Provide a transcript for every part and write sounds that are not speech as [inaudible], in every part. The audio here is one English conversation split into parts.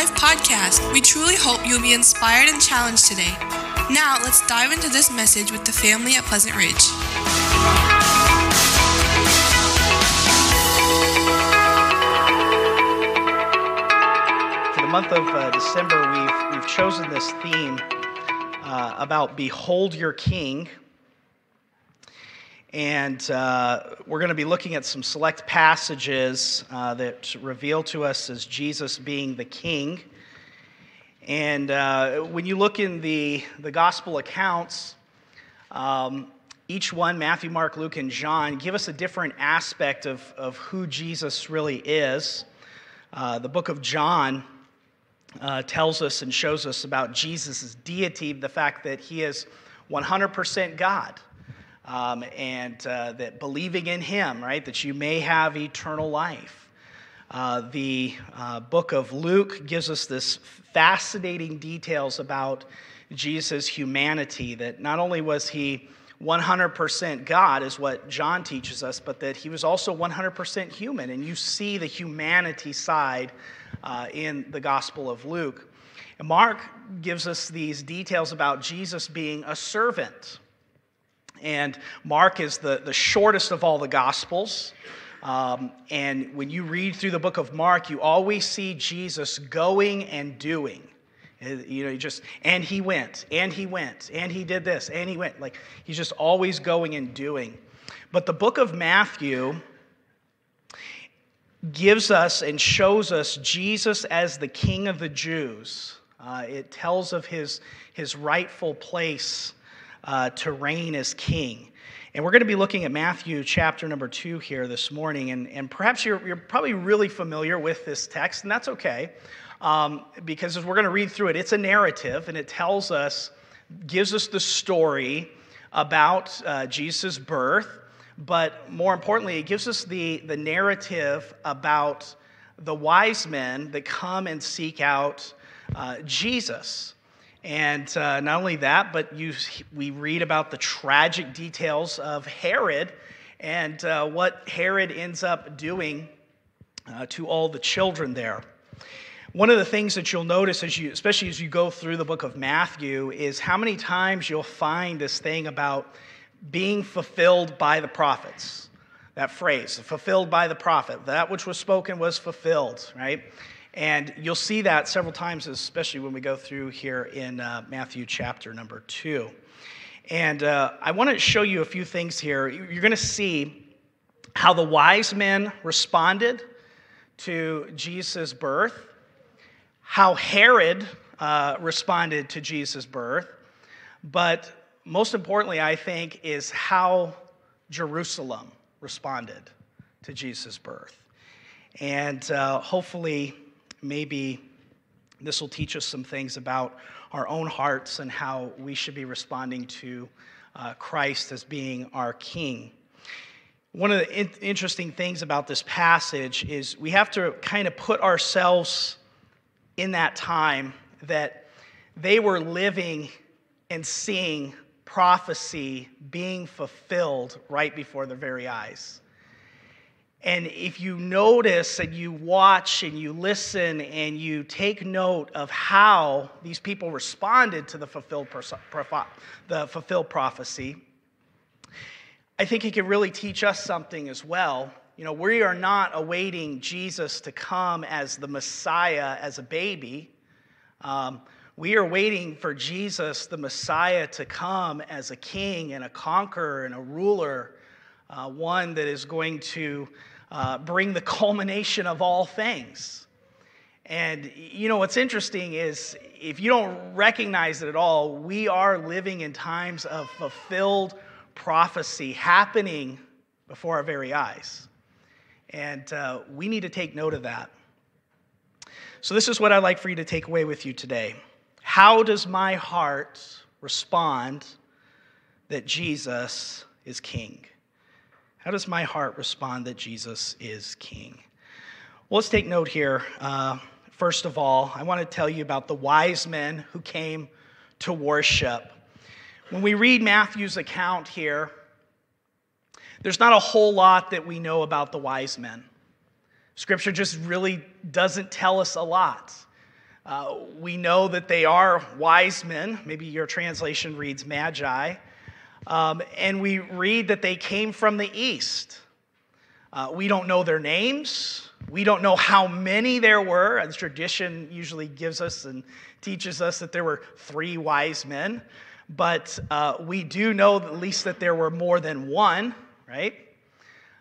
Life podcast. We truly hope you'll be inspired and challenged today. Now, let's dive into this message with the family at Pleasant Ridge. For the month of uh, December, we've, we've chosen this theme uh, about Behold Your King. And uh, we're going to be looking at some select passages uh, that reveal to us as Jesus being the king. And uh, when you look in the, the gospel accounts, um, each one, Matthew, Mark, Luke, and John, give us a different aspect of, of who Jesus really is. Uh, the book of John uh, tells us and shows us about Jesus' deity, the fact that he is 100% God um, and uh, that believing in him, right, that you may have eternal life. Uh, the uh, book of Luke gives us this fascinating details about Jesus' humanity, that not only was he 100% God, is what John teaches us, but that he was also 100% human. And you see the humanity side uh, in the Gospel of Luke. And Mark gives us these details about Jesus being a servant. And Mark is the, the shortest of all the Gospels. Um, and when you read through the book of Mark, you always see Jesus going and doing. Uh, you know, just, and he went, and he went, and he did this, and he went. Like, he's just always going and doing. But the book of Matthew gives us and shows us Jesus as the King of the Jews. Uh, it tells of his, his rightful place uh, to reign as king. And we're going to be looking at Matthew chapter number two here this morning. And, and perhaps you're, you're probably really familiar with this text, and that's okay. Um, because as we're going to read through it, it's a narrative and it tells us, gives us the story about uh, Jesus' birth, but more importantly, it gives us the, the narrative about the wise men that come and seek out uh, Jesus. And uh, not only that, but you, we read about the tragic details of Herod and uh, what Herod ends up doing uh, to all the children there. One of the things that you'll notice, as you, especially as you go through the book of Matthew, is how many times you'll find this thing about being fulfilled by the prophets. That phrase, fulfilled by the prophet. That which was spoken was fulfilled, right? And you'll see that several times, especially when we go through here in uh, Matthew chapter number two. And uh, I want to show you a few things here. You're going to see how the wise men responded to Jesus' birth, how Herod uh, responded to Jesus' birth, but most importantly, I think, is how Jerusalem responded to Jesus' birth. And uh, hopefully, maybe this will teach us some things about our own hearts and how we should be responding to uh, Christ as being our King. One of the in- interesting things about this passage is we have to kind of put ourselves in that time that they were living and seeing prophecy being fulfilled right before their very eyes. And if you notice and you watch and you listen and you take note of how these people responded to the fulfilled, the fulfilled prophecy, I think it can really teach us something as well. You know, we are not awaiting Jesus to come as the Messiah as a baby. Um, we are waiting for Jesus, the Messiah, to come as a king and a conqueror and a ruler, uh, one that is going to uh, bring the [laughs] culmination of all things. And you know what's interesting is if you don't recognize it at all, we are living in times of fulfilled prophecy happening before our very eyes. And uh, we need to take note of that. So, this is what I'd like for you to take away with you today. How does my heart respond that Jesus is King? How does my heart respond that Jesus is King? Well, let's take note here. Uh, first of all, I want to tell you about the wise men who came to worship. When we read Matthew's account here, there's not a whole lot that we know about the wise men. Scripture just really doesn't tell us a lot. Uh, we know that they are wise men. Maybe your translation reads magi. Um, and we read that they came from the east. Uh, we don't know their names. We don't know how many there were. As tradition usually gives us and teaches us that there were three wise men. But uh, we do know at least that there were more than one, right?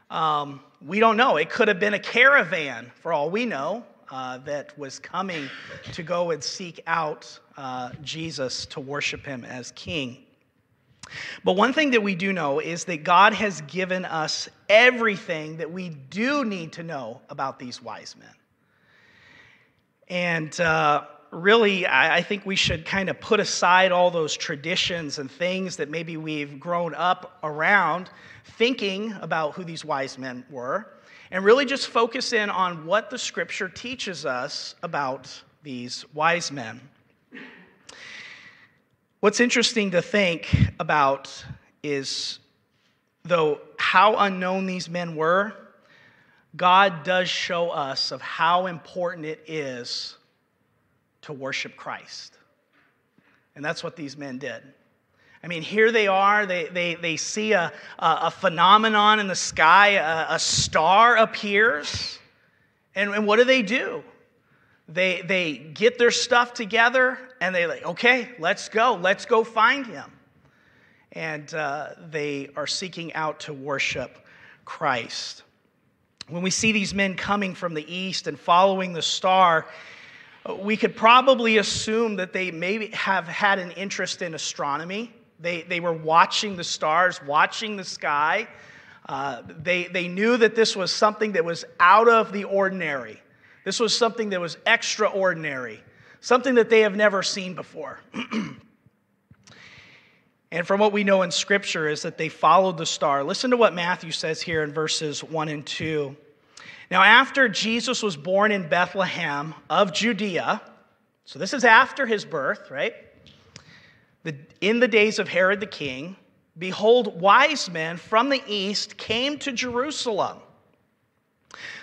Um, we don't know. It could have been a caravan, for all we know, uh, that was coming to go and seek out uh, Jesus to worship him as king. But one thing that we do know is that God has given us everything that we do need to know about these wise men. And uh, really, I, I think we should kind of put aside all those traditions and things that maybe we've grown up around thinking about who these wise men were and really just focus in on what the scripture teaches us about these wise men. What's interesting to think about is, though, how unknown these men were, God does show us of how important it is to worship Christ. And that's what these men did. I mean, here they are. They, they, they see a, a, phenomenon in the sky, a, a star appears. And, and what do they do? They, they get their stuff together and they like, okay, let's go. Let's go find him. And uh, they are seeking out to worship Christ. When we see these men coming from the east and following the star, we could probably assume that they maybe have had an interest in astronomy. They, they were watching the stars, watching the sky. Uh, they, they knew that this was something that was out of the ordinary. This was something that was extraordinary, something that they have never seen before. [clears throat] and from what we know in Scripture is that they followed the star. Listen to what Matthew says here in verses 1 and 2. Now, after Jesus was born in Bethlehem of Judea, so this is after his birth, right? The, in the days of Herod the king, behold, wise men from the east came to Jerusalem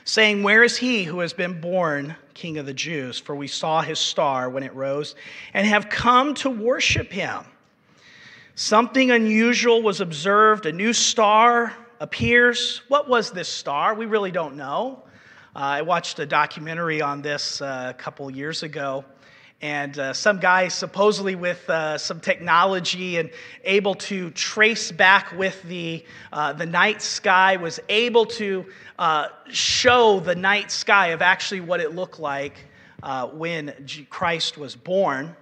saying, Where is he who has been born King of the Jews? For we saw his star when it rose and have come to worship him. Something unusual was observed. A new star appears. What was this star? We really don't know. Uh, I watched a documentary on this uh, a couple years ago and uh, some guy supposedly with uh, some technology and able to trace back with the, uh, the night sky was able to uh, show the night sky of actually what it looked like uh, when christ was born.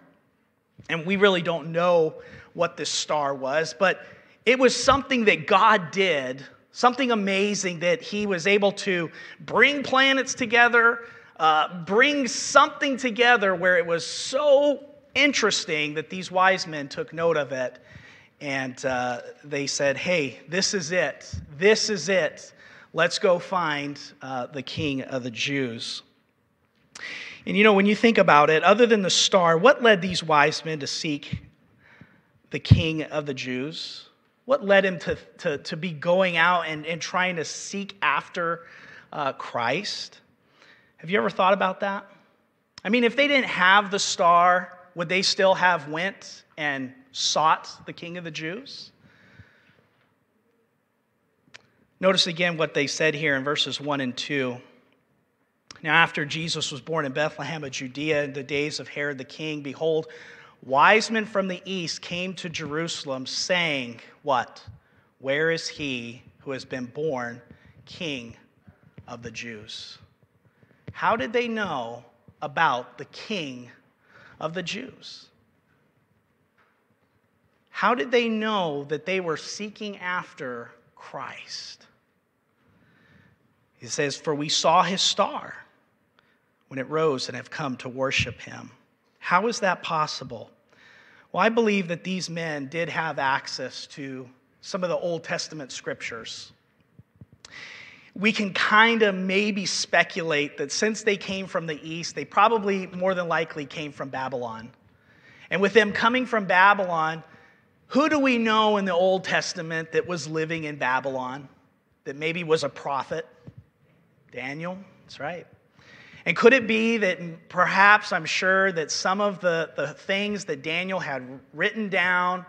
And we really don't know what this star was but it was something that god did something amazing that he was able to bring planets together uh, bring something together where it was so interesting that these wise men took note of it and uh, they said, Hey, this is it. This is it. Let's go find uh, the king of the Jews. And you know, when you think about it, other than the star, what led these wise men to seek the king of the Jews? What led him to, to, to be going out and, and trying to seek after uh, Christ? Have you ever thought about that? I mean, if they didn't have the star, would they still have went and sought the king of the Jews? Notice again what they said here in verses 1 and 2. Now, after Jesus was born in Bethlehem of Judea in the days of Herod the king, behold, wise men from the east came to Jerusalem, saying, What? Where is he who has been born king of the Jews? How did they know about the king of the Jews? How did they know that they were seeking after Christ? He says, For we saw his star when it rose and have come to worship him. How is that possible? Well, I believe that these men did have access to some of the Old Testament scriptures we can kind of maybe speculate that since they came from the east, they probably more than likely came from Babylon. And with them coming from Babylon, who do we know in the Old Testament that was living in Babylon, that maybe was a prophet? Daniel, that's right. And could it be that perhaps I'm sure that some of the, the things that Daniel had written down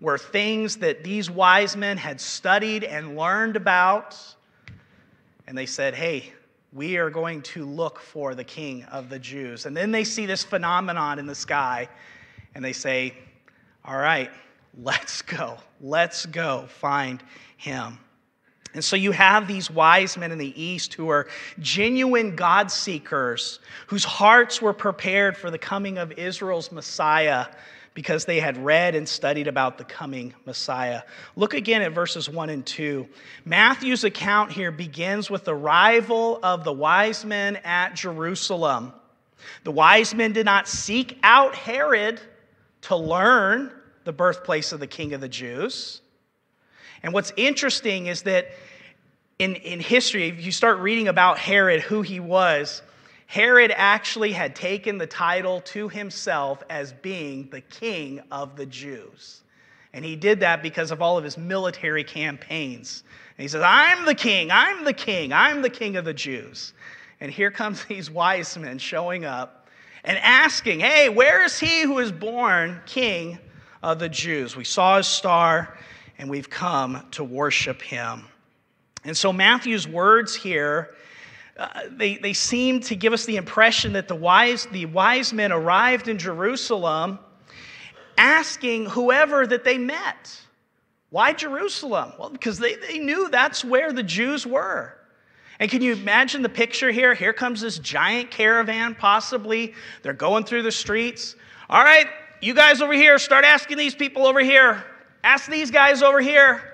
were things that these wise men had studied and learned about? And they said, hey, we are going to look for the king of the Jews. And then they see this phenomenon in the sky and they say, all right, let's [laughs] go. Let's go find him. And so you have these wise men in the East who are genuine God seekers, whose hearts were prepared for the coming of Israel's Messiah because they had read and studied about the coming Messiah. Look again at verses 1 and 2. Matthew's account here begins with the arrival of the wise men at Jerusalem. The wise men did not seek out Herod to learn the birthplace of the king of the Jews. And what's interesting is that in, in history, if you start reading about Herod, who he was, Herod actually had taken the title to himself as being the king of the Jews. And he did that because of all of his military campaigns. And he says, I'm the king, I'm the king, I'm the king of the Jews. And here comes [laughs] these wise men showing up and asking, Hey, where is he who is born king of the Jews? We saw his star and we've come to worship him. And so Matthew's words here, uh, they, they seem to give us the impression that the wise, the wise men arrived in Jerusalem asking whoever that they met. Why Jerusalem? Well, because they, they knew that's where the Jews were. And can you imagine the picture here? Here comes this giant caravan, possibly. They're going through the streets. All right, you guys over here, start asking these people over here. Ask these guys over here.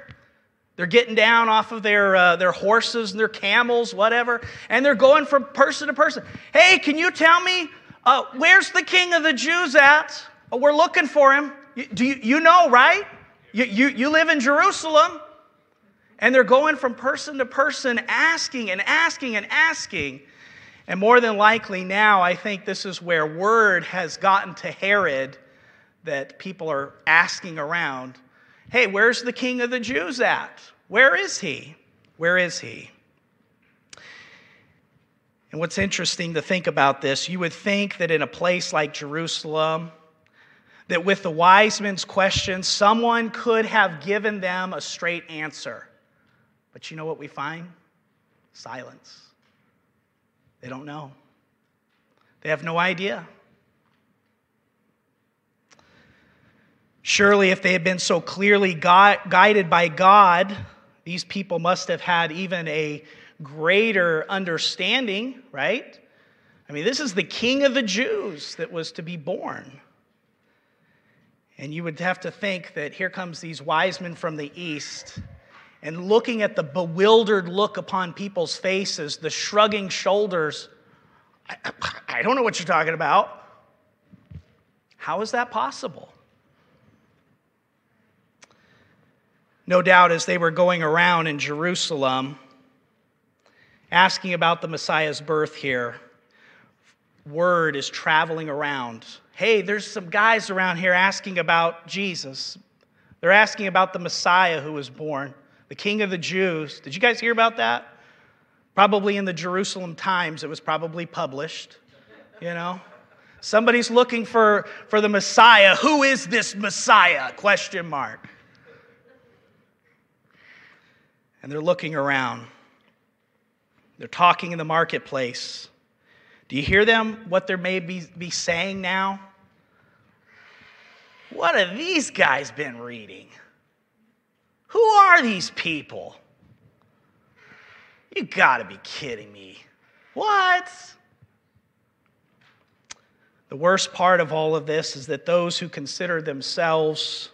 They're getting down off of their, uh, their horses and their camels, whatever, and they're going from person to person. Hey, can you tell me uh, where's the king of the Jews at? Oh, we're looking for him. You, do you, you know, right? You, you, you live in Jerusalem. And they're going from person to person, asking and asking and asking. And more than likely now, I think this is where word has gotten to Herod that people are asking around Hey, where's the king of the Jews at? Where is he? Where is he? And what's interesting to think about this, you would think that in a place like Jerusalem, that with the wise men's questions, someone could have given them a straight answer. But you know what we find? Silence. They don't know. They have no idea. Surely, if they had been so clearly guided by God, these people must have had even a greater understanding, right? I mean, this is the king of the Jews that was to be born. And you would have to think that here comes these wise men from the east, and looking at the bewildered look upon people's faces, the shrugging shoulders. I, I don't know what you're talking about. How is that possible? No doubt, as they were going around in Jerusalem asking about the Messiah's birth here, word is traveling around. Hey, there's some guys around here asking about Jesus. They're asking about the Messiah who was born, the King of the Jews. Did you guys hear about that? Probably in the Jerusalem Times, it was probably published, you know? Somebody's looking for, for the Messiah. Who is this Messiah? Question mark. And they're looking around. They're talking in the marketplace. Do you hear them, what they may be, be saying now? What have these guys been reading? Who are these people? You gotta be kidding me. What? The worst part of all of this is that those who consider themselves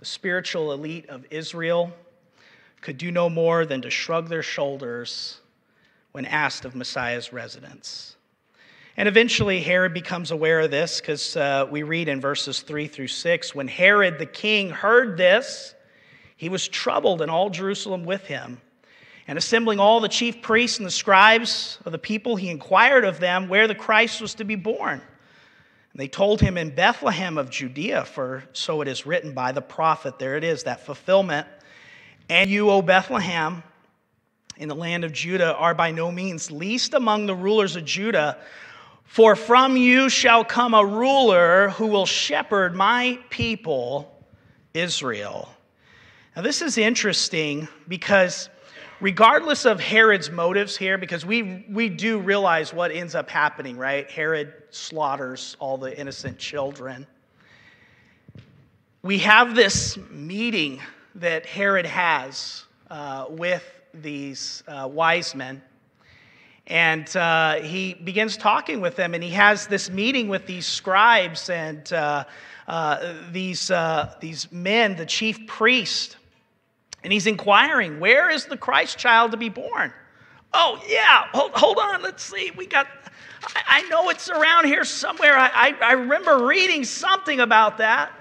the spiritual elite of Israel could do no more than to shrug their shoulders when asked of Messiah's residence. And eventually, Herod becomes aware of this because uh, we read in verses 3 through 6 when Herod the king heard this, he was troubled, and all Jerusalem with him. And assembling all the chief priests and the scribes of the people, he inquired of them where the Christ was to be born. And they told him in Bethlehem of Judea, for so it is written by the prophet. There it is, that fulfillment and you, O Bethlehem, in the land of Judah are by no means least among the rulers of Judah. For from you shall come a ruler who will shepherd my people, Israel. Now, this is interesting because, regardless of Herod's motives here, because we, we do realize what ends up happening, right? Herod slaughters all the innocent children. We have this meeting that Herod has uh, with these uh, wise men. And uh, he begins talking with them, and he has this meeting with these scribes and uh, uh, these, uh, these men, the chief priest. And he's inquiring, Where is the Christ child to be born? Oh, yeah, hold, hold on, let's see. We got, I, I know it's around here somewhere. I, I, I remember reading something about that.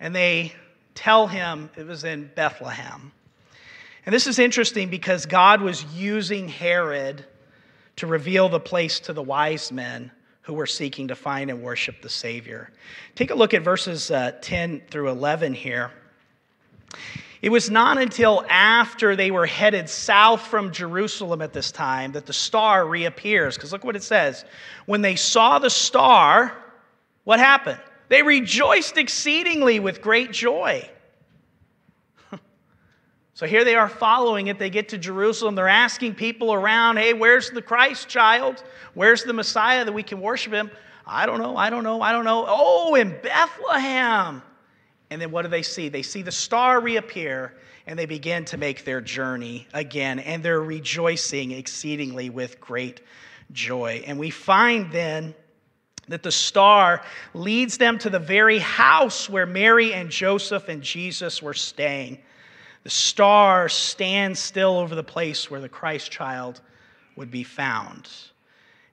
And they tell him it was in Bethlehem. And this is interesting because God was using Herod to reveal the place to the wise men who were seeking to find and worship the Savior. Take a look at verses uh, 10 through 11 here. It was not until after they were headed south from Jerusalem at this time that the star reappears. Because look what it says. When they saw the star, what happened? They rejoiced exceedingly with great joy. [laughs] So here they are following it. They get to Jerusalem. They're asking people around, hey, where's the Christ child? Where's the Messiah that we can worship him? I don't know, I don't know, I don't know. Oh, in Bethlehem. And then what do they see? They see the star reappear and they begin to make their journey again. And they're rejoicing exceedingly with great joy. And we find then that the star leads them to the very house where Mary and Joseph and Jesus were staying. The star stands still over the place where the Christ child would be found.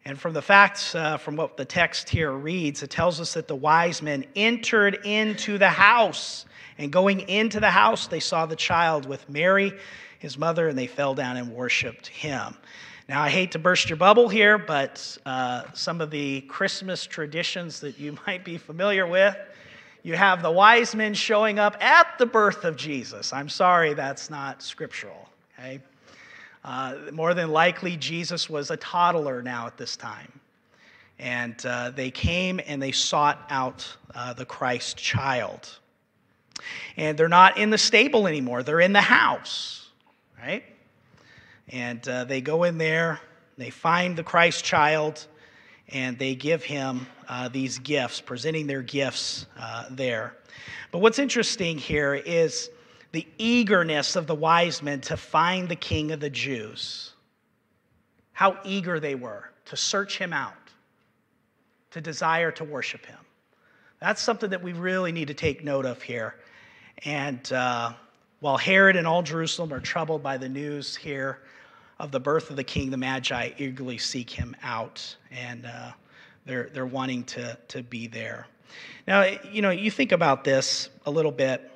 And from the facts, uh, from what the text here reads, it tells us that the wise men entered into the house. And going into the house, they saw the child with Mary, his mother, and they fell down and worshiped him. Now, I hate to burst your bubble here, but uh, some of the Christmas traditions that you [laughs] might be familiar with you have the wise men showing up at the birth of Jesus. I'm sorry that's not scriptural, okay? Uh, more than likely, Jesus was a toddler now at this time. And uh, they came and they sought out uh, the Christ child. And they're not in the stable anymore, they're in the house, right? And uh, they go in there, they find the Christ child, and they give him uh, these gifts, presenting their gifts uh, there. But what's interesting here is the eagerness of the wise men to find the king of the Jews. How eager they were to search him out, to desire to worship him. That's something that we really need to take note of here. And uh, while Herod and all Jerusalem are troubled by the news here, of the birth of the king, the Magi eagerly seek him out, and uh, they're, they're wanting to, to be there. Now, you know, you think about this a little bit.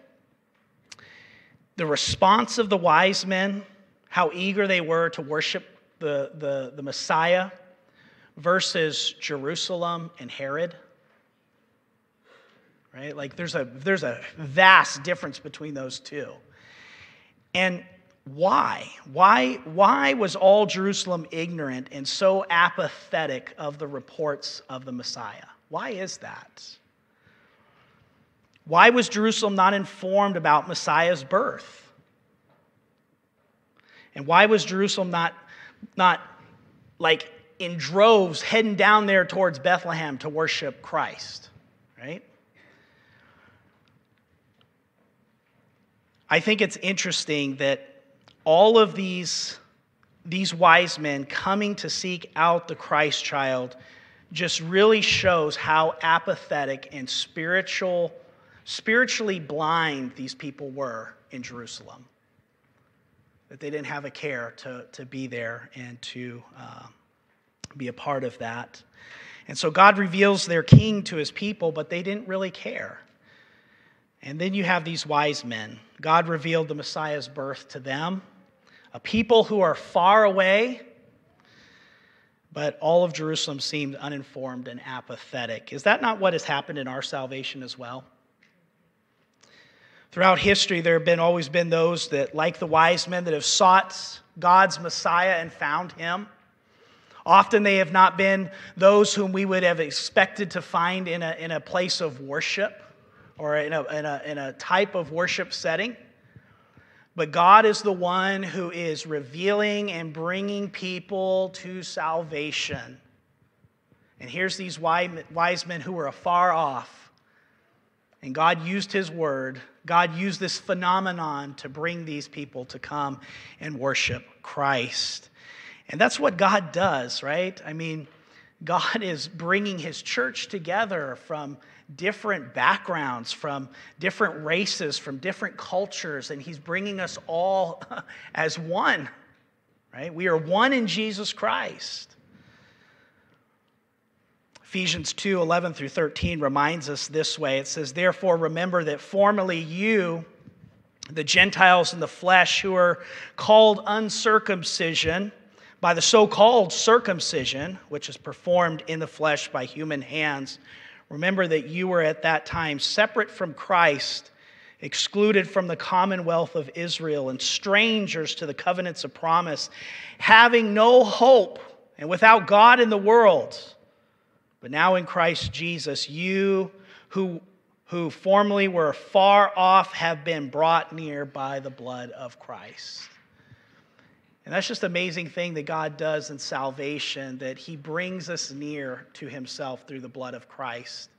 The response of the wise men, how eager they were to worship the, the, the Messiah, versus Jerusalem and Herod. Right? Like there's a, there's a vast difference between those two. And why? Why, why was all Jerusalem ignorant and so apathetic of the reports of the Messiah? Why is that? Why was Jerusalem not informed about Messiah's birth? And why was Jerusalem not, not like in droves heading down there towards Bethlehem to worship Christ? Right? I think it's interesting that all of these, these wise men coming to seek out the Christ child just really shows how apathetic and spiritual, spiritually blind these people were in Jerusalem. That they didn't have a care to, to be there and to uh, be a part of that. And so God reveals their king to his people, but they didn't really care. And then you have these wise men. God revealed the Messiah's birth to them, a people who are far away, but all of Jerusalem seemed uninformed and apathetic. Is that not what has happened in our salvation as well? Throughout history, there have been always been those that, like the wise men, that have sought God's Messiah and found him. Often they have not been those whom we would have expected to find in a, in a place of worship or in a, in, a, in a type of worship setting. But God is the one who is revealing and bringing people to salvation. And here's these wise men who were afar off. And God used his word, God used this phenomenon to bring these people to come and worship Christ. And that's what God does, right? I mean, God is bringing his church together from different backgrounds, from different races, from different cultures, and he's bringing us all [laughs] as one, right? We are one in Jesus Christ. Ephesians 2 11 through 13 reminds us this way. It says, Therefore, remember that formerly you, the Gentiles in the flesh, who are called uncircumcision, by the so called circumcision, which is performed in the flesh by human hands. Remember that you were at that time separate from Christ, excluded from the commonwealth of Israel, and strangers to the covenants of promise, having no hope and without God in the world. But now in Christ Jesus, you who, who formerly were far off have been brought near by the blood of Christ. And that's just an amazing thing that God does in salvation, that He brings us near to Himself through the blood of Christ.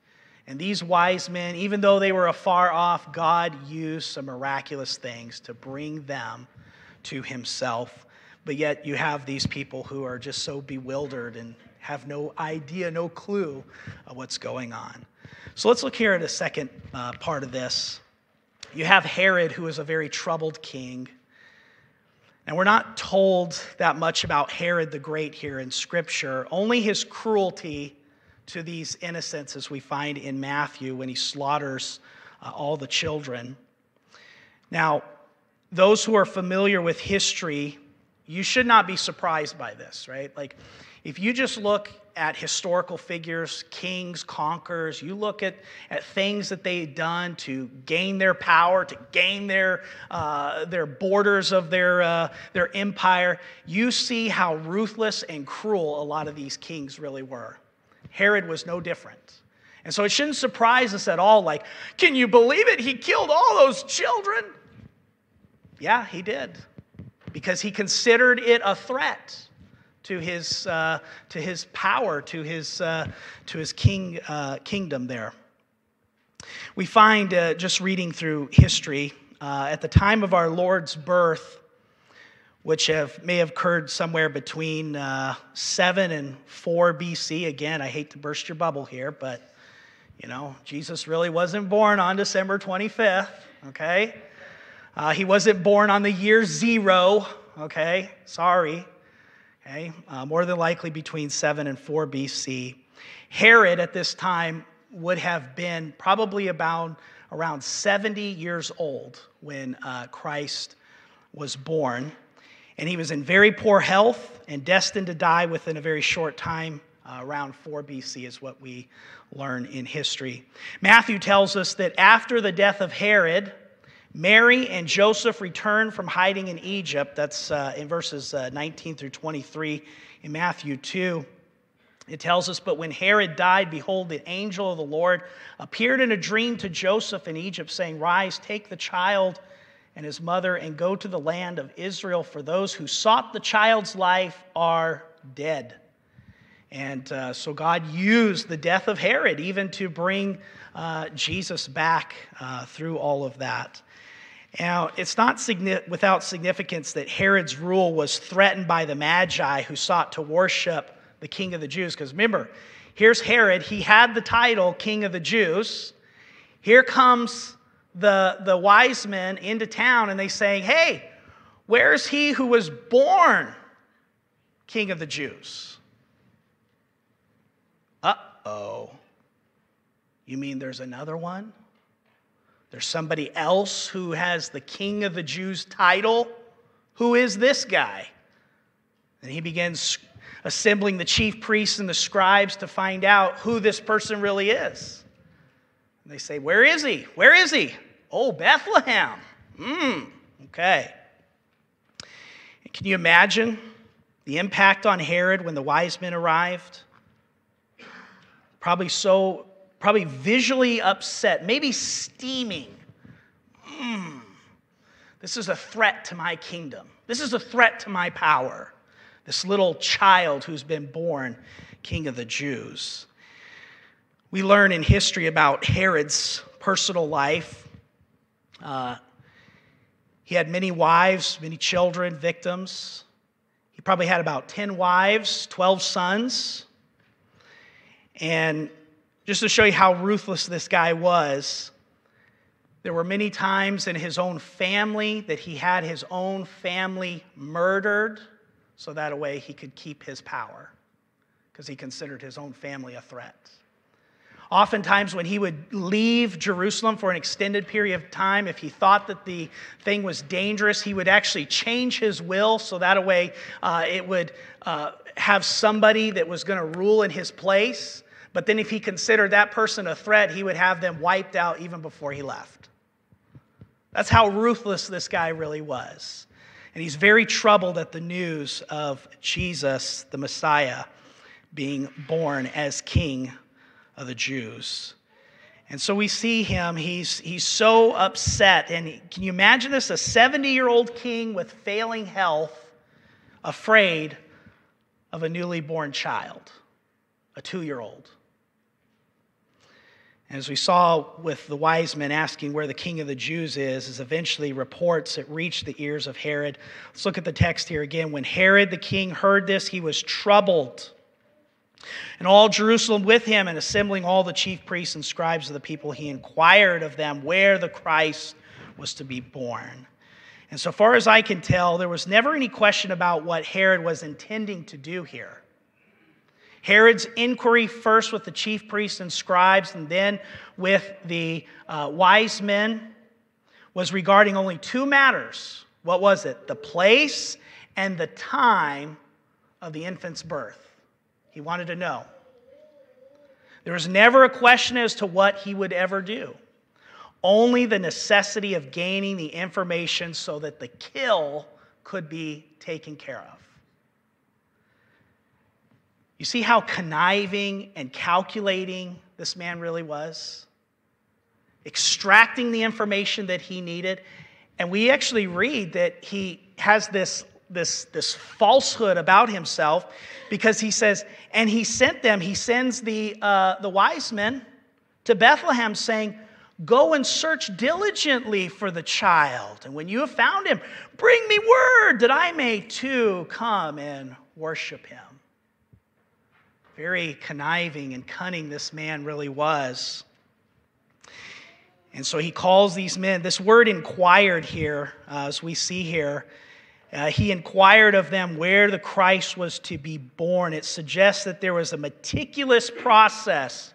And these wise men, even though they were afar off, God used some miraculous things to bring them to Himself. But yet, you have these people who are just so bewildered and have no idea, no clue of what's going on. So let's look here at a second uh, part of this. You have Herod, who is a very troubled king. And we're not told that much about Herod the Great here in Scripture, only his cruelty to these innocents, as we find in Matthew when he slaughters uh, all the children. Now, those who are familiar with history, you should not be surprised by this, right? Like, if you just look at historical figures, kings, conquerors, you look at, at things that they had done to gain their power, to gain their, uh, their borders of their, uh, their empire, you see how ruthless and cruel a lot of these kings really were. Herod was no different. And so it shouldn't surprise us at all like, can you believe it? He killed all those children. Yeah, he did. Because he considered it a threat to his, uh, to his power, to his, uh, to his king, uh, kingdom there. We find, uh, just reading through history, uh, at the time of our Lord's birth, which have, may have occurred somewhere between uh, 7 and 4 BC. Again, I hate to burst your bubble here, but you know, Jesus really wasn't born on December 25th, okay? he wasn't born on the year zero, okay? Sorry okay? Uh, more than likely between 7 and 4 BC. Herod at this time would have been probably about around 70 years old when uh, Christ was born. And he was in very poor health and destined to die within a very short time. Uh, around 4 BC is what we learn in history. Matthew tells us that after the death of Herod, Mary and Joseph return from hiding in Egypt. That's uh, in verses uh, 19 through 23 in Matthew 2. It tells us, But when Herod died, behold, the angel of the Lord appeared in a dream to Joseph in Egypt, saying, Rise, take the child and his mother, and go to the land of Israel, for those who sought the child's life are dead. And uh, so God used the death of Herod even to bring uh, Jesus back uh, through all of that. Now, it's not without significance that Herod's rule was threatened by the Magi who sought to worship the king of the Jews. Because remember, here's Herod. He had the title king of the Jews. Here comes the, the wise men into town and they say, Hey, where's he who was born king of the Jews? Uh oh. You mean there's another one? There's somebody else who has the King of the Jews title. Who is this guy? And he begins assembling the chief priests and the scribes to find out who this person really is. And they say, Where is he? Where is he? Oh, Bethlehem. Hmm, okay. Can you imagine the impact on Herod when the wise men arrived? Probably so, probably visually upset, maybe steaming. Mm, this is a threat to my kingdom. This is a threat to my power. This little child who's been born king of the Jews. We learn in history about Herod's personal life. Uh, he had many wives, many children, victims. He probably had about 10 wives, 12 sons. And just to show you how ruthless this guy was, there were many times in his own family that he had his own family murdered so that a way he could keep his power because he considered his own family a threat. Oftentimes, when he would leave Jerusalem for an extended period of time, if he thought that the thing was dangerous, he would actually change his will so that a way uh, it would uh, have somebody that was going to rule in his place. But then, if he considered that person a threat, he would have them wiped out even before he left. That's how ruthless this guy really was. And he's very troubled at the news of Jesus, the Messiah, being born as king of the Jews. And so we see him, he's, he's so upset. And he, can you imagine this? A 70 year old king with failing health, afraid of a newly born child, a two year old. As we saw with the wise men asking where the king of the Jews is, is eventually reports that reached the ears of Herod. Let's look at the text here again. When Herod the king heard this, he was troubled and all Jerusalem with him, and assembling all the chief priests and scribes of the people, he inquired of them where the Christ was to be born. And so far as I can tell, there was never any question about what Herod was intending to do here. Herod's inquiry first with the chief priests and scribes, and then with the uh, wise men, was regarding only two matters. What was it? The place and the time of the infant's birth. He wanted to know. There was never a question as to what he would ever do, only the necessity of gaining the information so that the kill could be taken care of. You see how conniving and calculating this man really was? Extracting the information that he needed. And we actually read that he has this this, this falsehood about himself because he says, and he sent them, he sends the, uh, the wise men to Bethlehem saying, Go and search diligently for the child. And when you have found him, bring me word that I may too come and worship him. Very conniving and cunning this man really was. And so he calls these men. This word inquired here, uh, as we see here, uh, he inquired of them where the Christ was to be born. It suggests that there was a meticulous process,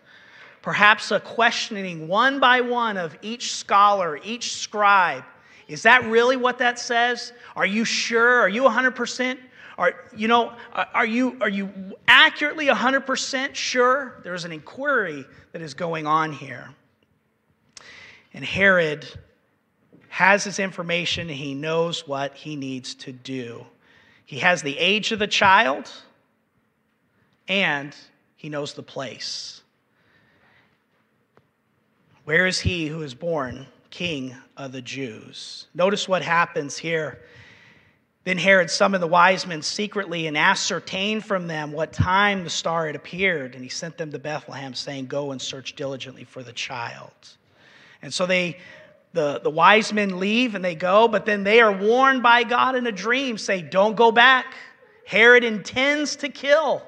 perhaps a questioning one by one of each scholar, each scribe. Is that really what that says? Are you sure? Are you 100%? Are, you know, are you, are you accurately 100% sure? There's an inquiry that is going on here. And Herod has his information he knows what he needs to do. He has the age of the child and he knows the place. Where is he who is born king of the Jews? Notice what happens here. Then Herod summoned the wise men secretly and ascertained from them what time the star had appeared. And he sent them to Bethlehem, saying, Go and search diligently for the child. And so they the, the wise men leave and they go, but then they are warned by God in a dream say, Don't go back. Herod intends to kill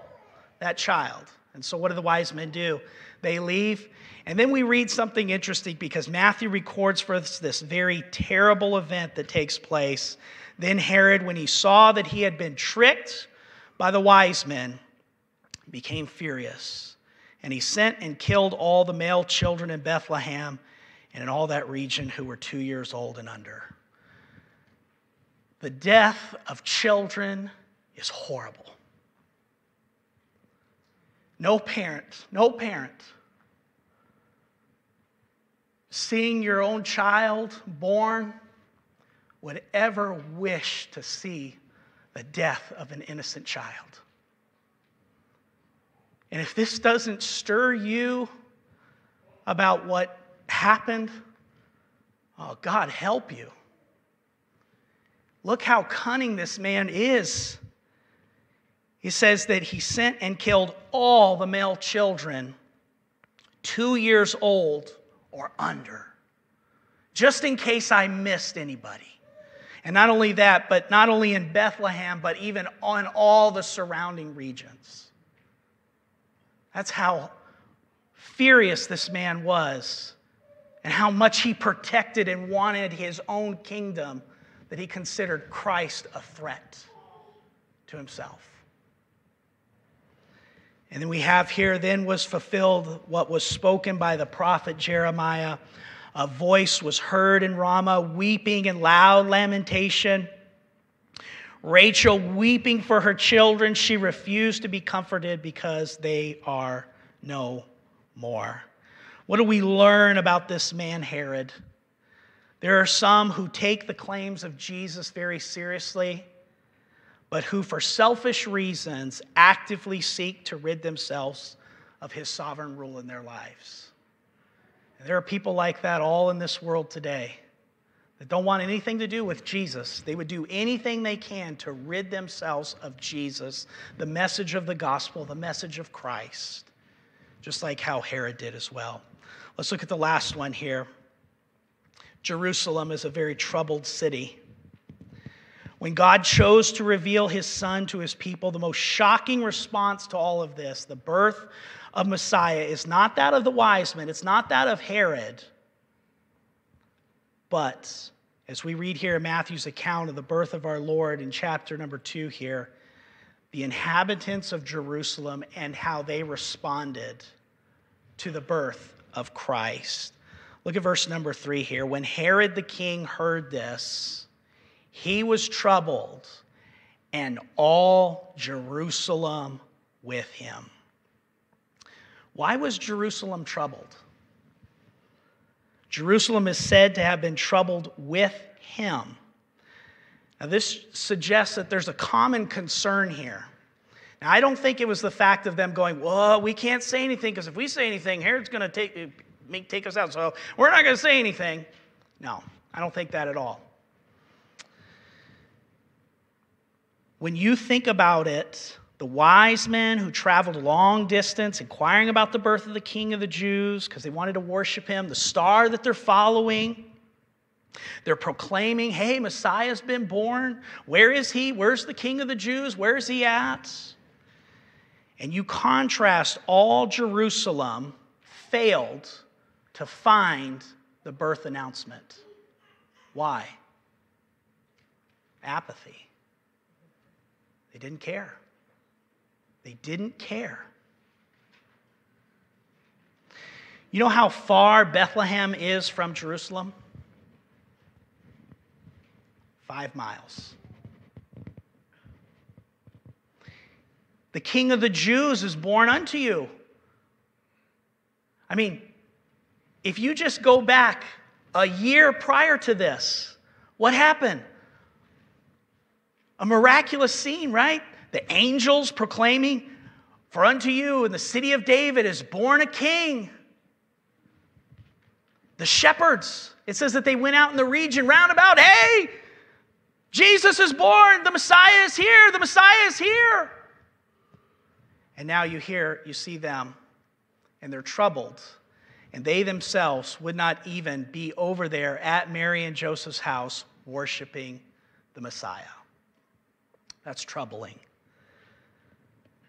that child. And so, what do the wise men do? They leave. And then we read something interesting because Matthew records for us this very terrible event that takes place. Then Herod, when he saw that he had been tricked by the wise men, became furious. And he sent and killed all the male children in Bethlehem and in all that region who were two years old and under. The death of children is horrible. No parent, no parent seeing your own child born would ever wish to see the death of an innocent child. And if this doesn't stir you about what happened, oh, God help you. Look how cunning this man is. He says that he sent and killed all the male children two years old or under, just in case I missed anybody. And not only that, but not only in Bethlehem, but even on all the surrounding regions. That's how furious this man was, and how much he protected and wanted his own kingdom that he considered Christ a threat to himself. And then we have here, then was fulfilled what was spoken by the prophet Jeremiah. A voice was heard in Ramah, weeping and loud lamentation. Rachel weeping for her children. She refused to be comforted because they are no more. What do we learn about this man, Herod? There are some who take the claims of Jesus very seriously, but who, for selfish reasons, actively seek to rid themselves of his sovereign rule in their lives. And there are people like that all in this world today that don't want anything to do with Jesus. They would do anything they can to rid themselves of Jesus, the message of the gospel, the message of Christ, just like how Herod did as well. Let's look at the last one here. Jerusalem is a very troubled city. When God chose to reveal his son to his people, the most shocking response to all of this, the birth of Messiah, is not that of the wise men, it's not that of Herod, but as we read here in Matthew's account of the birth of our Lord in chapter number two here, the inhabitants of Jerusalem and how they responded to the birth of Christ. Look at verse number three here. When Herod the king heard this, he was troubled, and all Jerusalem with him. Why was Jerusalem troubled? Jerusalem is said to have been troubled with him. Now, this suggests that there's a common concern here. Now, I don't think it was the fact of them going, well, we can't say anything because if we say anything, Herod's going to take, uh, make, take us out. So we're not going to say anything. No, I don't think that at all. When you think about it, the wise men who traveled long distance inquiring about the birth of the king of the Jews because they wanted to worship him, the star that they're following, they're proclaiming, hey, Messiah's been born. Where is he? Where's the king of the Jews? Where is he at? And you contrast all Jerusalem failed to find the birth announcement. Why? Apathy. They didn't care. They didn't care. You know how far Bethlehem is from Jerusalem? Five miles. The King of the Jews is born unto you. I mean, if you just go back a year prior to this, what happened? A miraculous scene, right? The angels proclaiming, For unto you in the city of David is born a king. The shepherds, it says that they went out in the region round about, hey, Jesus is born, the Messiah is here, the Messiah is here. And now you hear, you see them, and they're troubled and they themselves would not even be over there at Mary and Joseph's house worshiping the Messiah. That's troubling.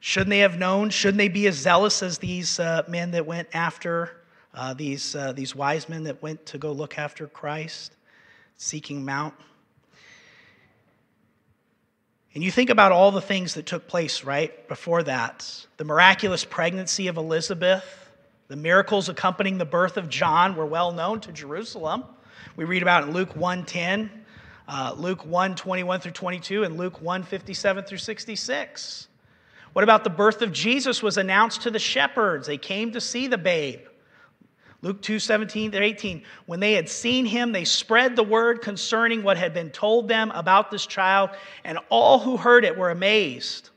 Shouldn't they have known? Shouldn't they be as zealous as these uh, men that went after, uh, these, uh, these wise men that went to go look after Christ, seeking Mount? And you think about all the things that took place right before that the miraculous pregnancy of Elizabeth, the miracles accompanying the birth of John were well known to Jerusalem. We read about in Luke 1:10, uh, Luke 1, 21 through 22, and Luke 1, 57 through 66. What about the birth of Jesus was announced to the shepherds? They came to see the babe. Luke 2 17 to 18. When they had seen him, they spread the word concerning what had been told them about this child, and all who heard it were amazed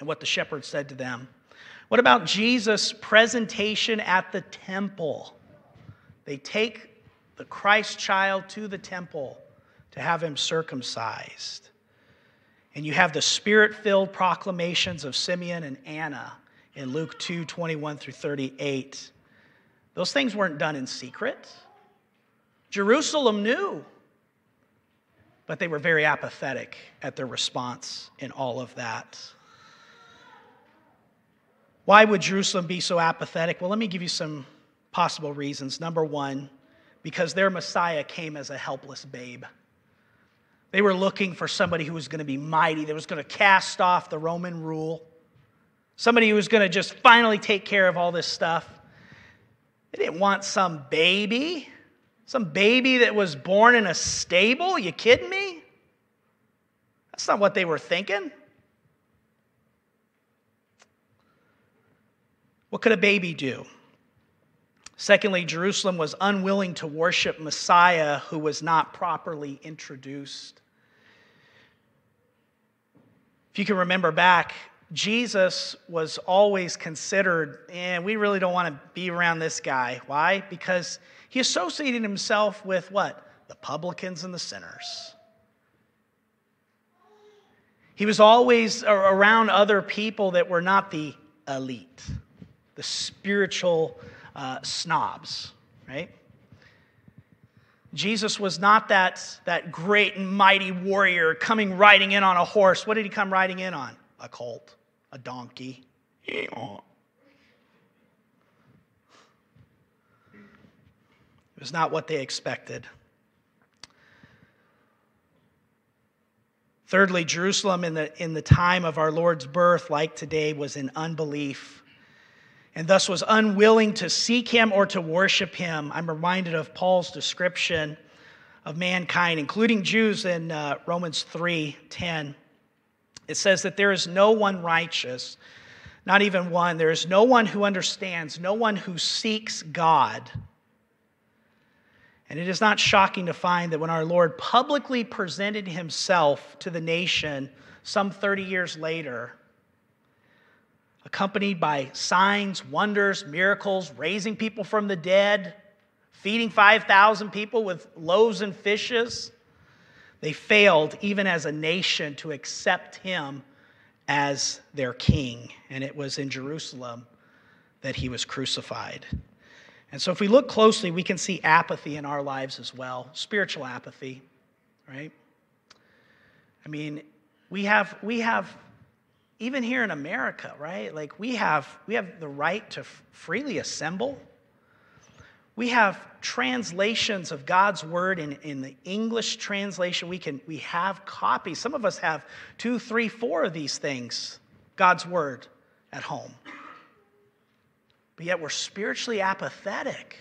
at what the shepherds said to them. What about Jesus' presentation at the temple? They take the Christ child to the temple to have him circumcised. And you have the spirit filled proclamations of Simeon and Anna in Luke 2 21 through 38. Those things weren't done in secret. Jerusalem knew, but they were very apathetic at their response in all of that. Why would Jerusalem be so apathetic? Well, let me give you some possible reasons. Number one, because their Messiah came as a helpless babe. They were looking for somebody who was going to be mighty, that was going to cast off the Roman rule, somebody who was going to just finally take care of all this stuff. They didn't want some baby, some baby that was born in a stable. You kidding me? That's not what they were thinking. What could a baby do? Secondly, Jerusalem was unwilling to worship Messiah who was not properly introduced. If you can remember back, Jesus was always considered, and eh, we really don't want to be around this guy. Why? Because he associated himself with what? The publicans and the sinners. He was always around other people that were not the elite, the spiritual uh, snobs, right? Jesus was not that, that great and mighty warrior coming riding in on a horse. What did he come riding in on? A colt, a donkey. It was not what they expected. Thirdly, Jerusalem in the, in the time of our Lord's birth, like today, was in unbelief and thus was unwilling to seek him or to worship him. I'm reminded of Paul's description of mankind, including Jews in uh, Romans 3:10. It says that there is no one righteous, not even one. There is no one who understands, no one who seeks God. And it is not shocking to find that when our Lord publicly presented himself to the nation some 30 years later, accompanied by signs, wonders, miracles, raising people from the dead, feeding 5,000 people with loaves and fishes. They failed, even as a nation, to accept him as their king. And it was in Jerusalem that he was crucified. And so, if we look closely, we can see apathy in our lives as well spiritual apathy, right? I mean, we have, we have even here in America, right? Like we have, we have the right to freely assemble. We have translations of God's word in, in the English translation. We can we have copies. Some of us have two, three, four of these things, God's word at home. But yet we're spiritually apathetic.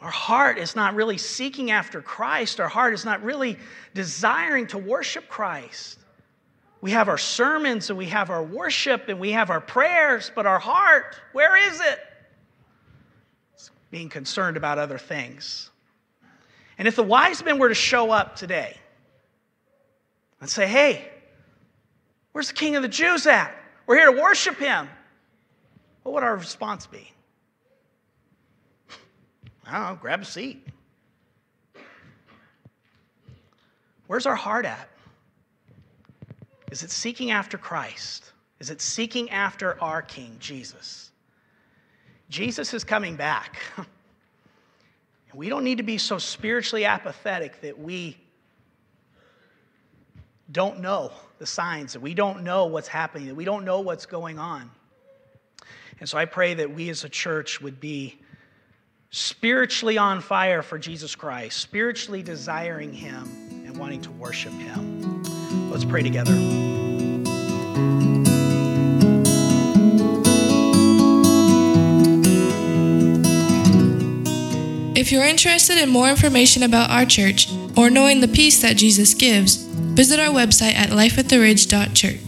Our heart is not really seeking after Christ. Our heart is not really desiring to worship Christ. We have our sermons and we have our worship and we have our prayers, but our heart, where is it? It's being concerned about other things. And if the wise men were to show up today and say, hey, where's the king of the Jews at? We're here to worship him. What would our response be? I don't know, grab a seat. Where's our heart at? Is it seeking after Christ? Is it seeking after our King, Jesus? Jesus is coming back. [laughs] we don't need to be so spiritually apathetic that we don't know the signs, that we don't know what's happening, that we don't know what's going on. And so I pray that we as a church would be spiritually on fire for Jesus Christ, spiritually desiring Him and wanting to worship Him. Let's pray together. If you're interested in more information about our church or knowing the peace that Jesus gives, visit our website at lifeattheridge.church.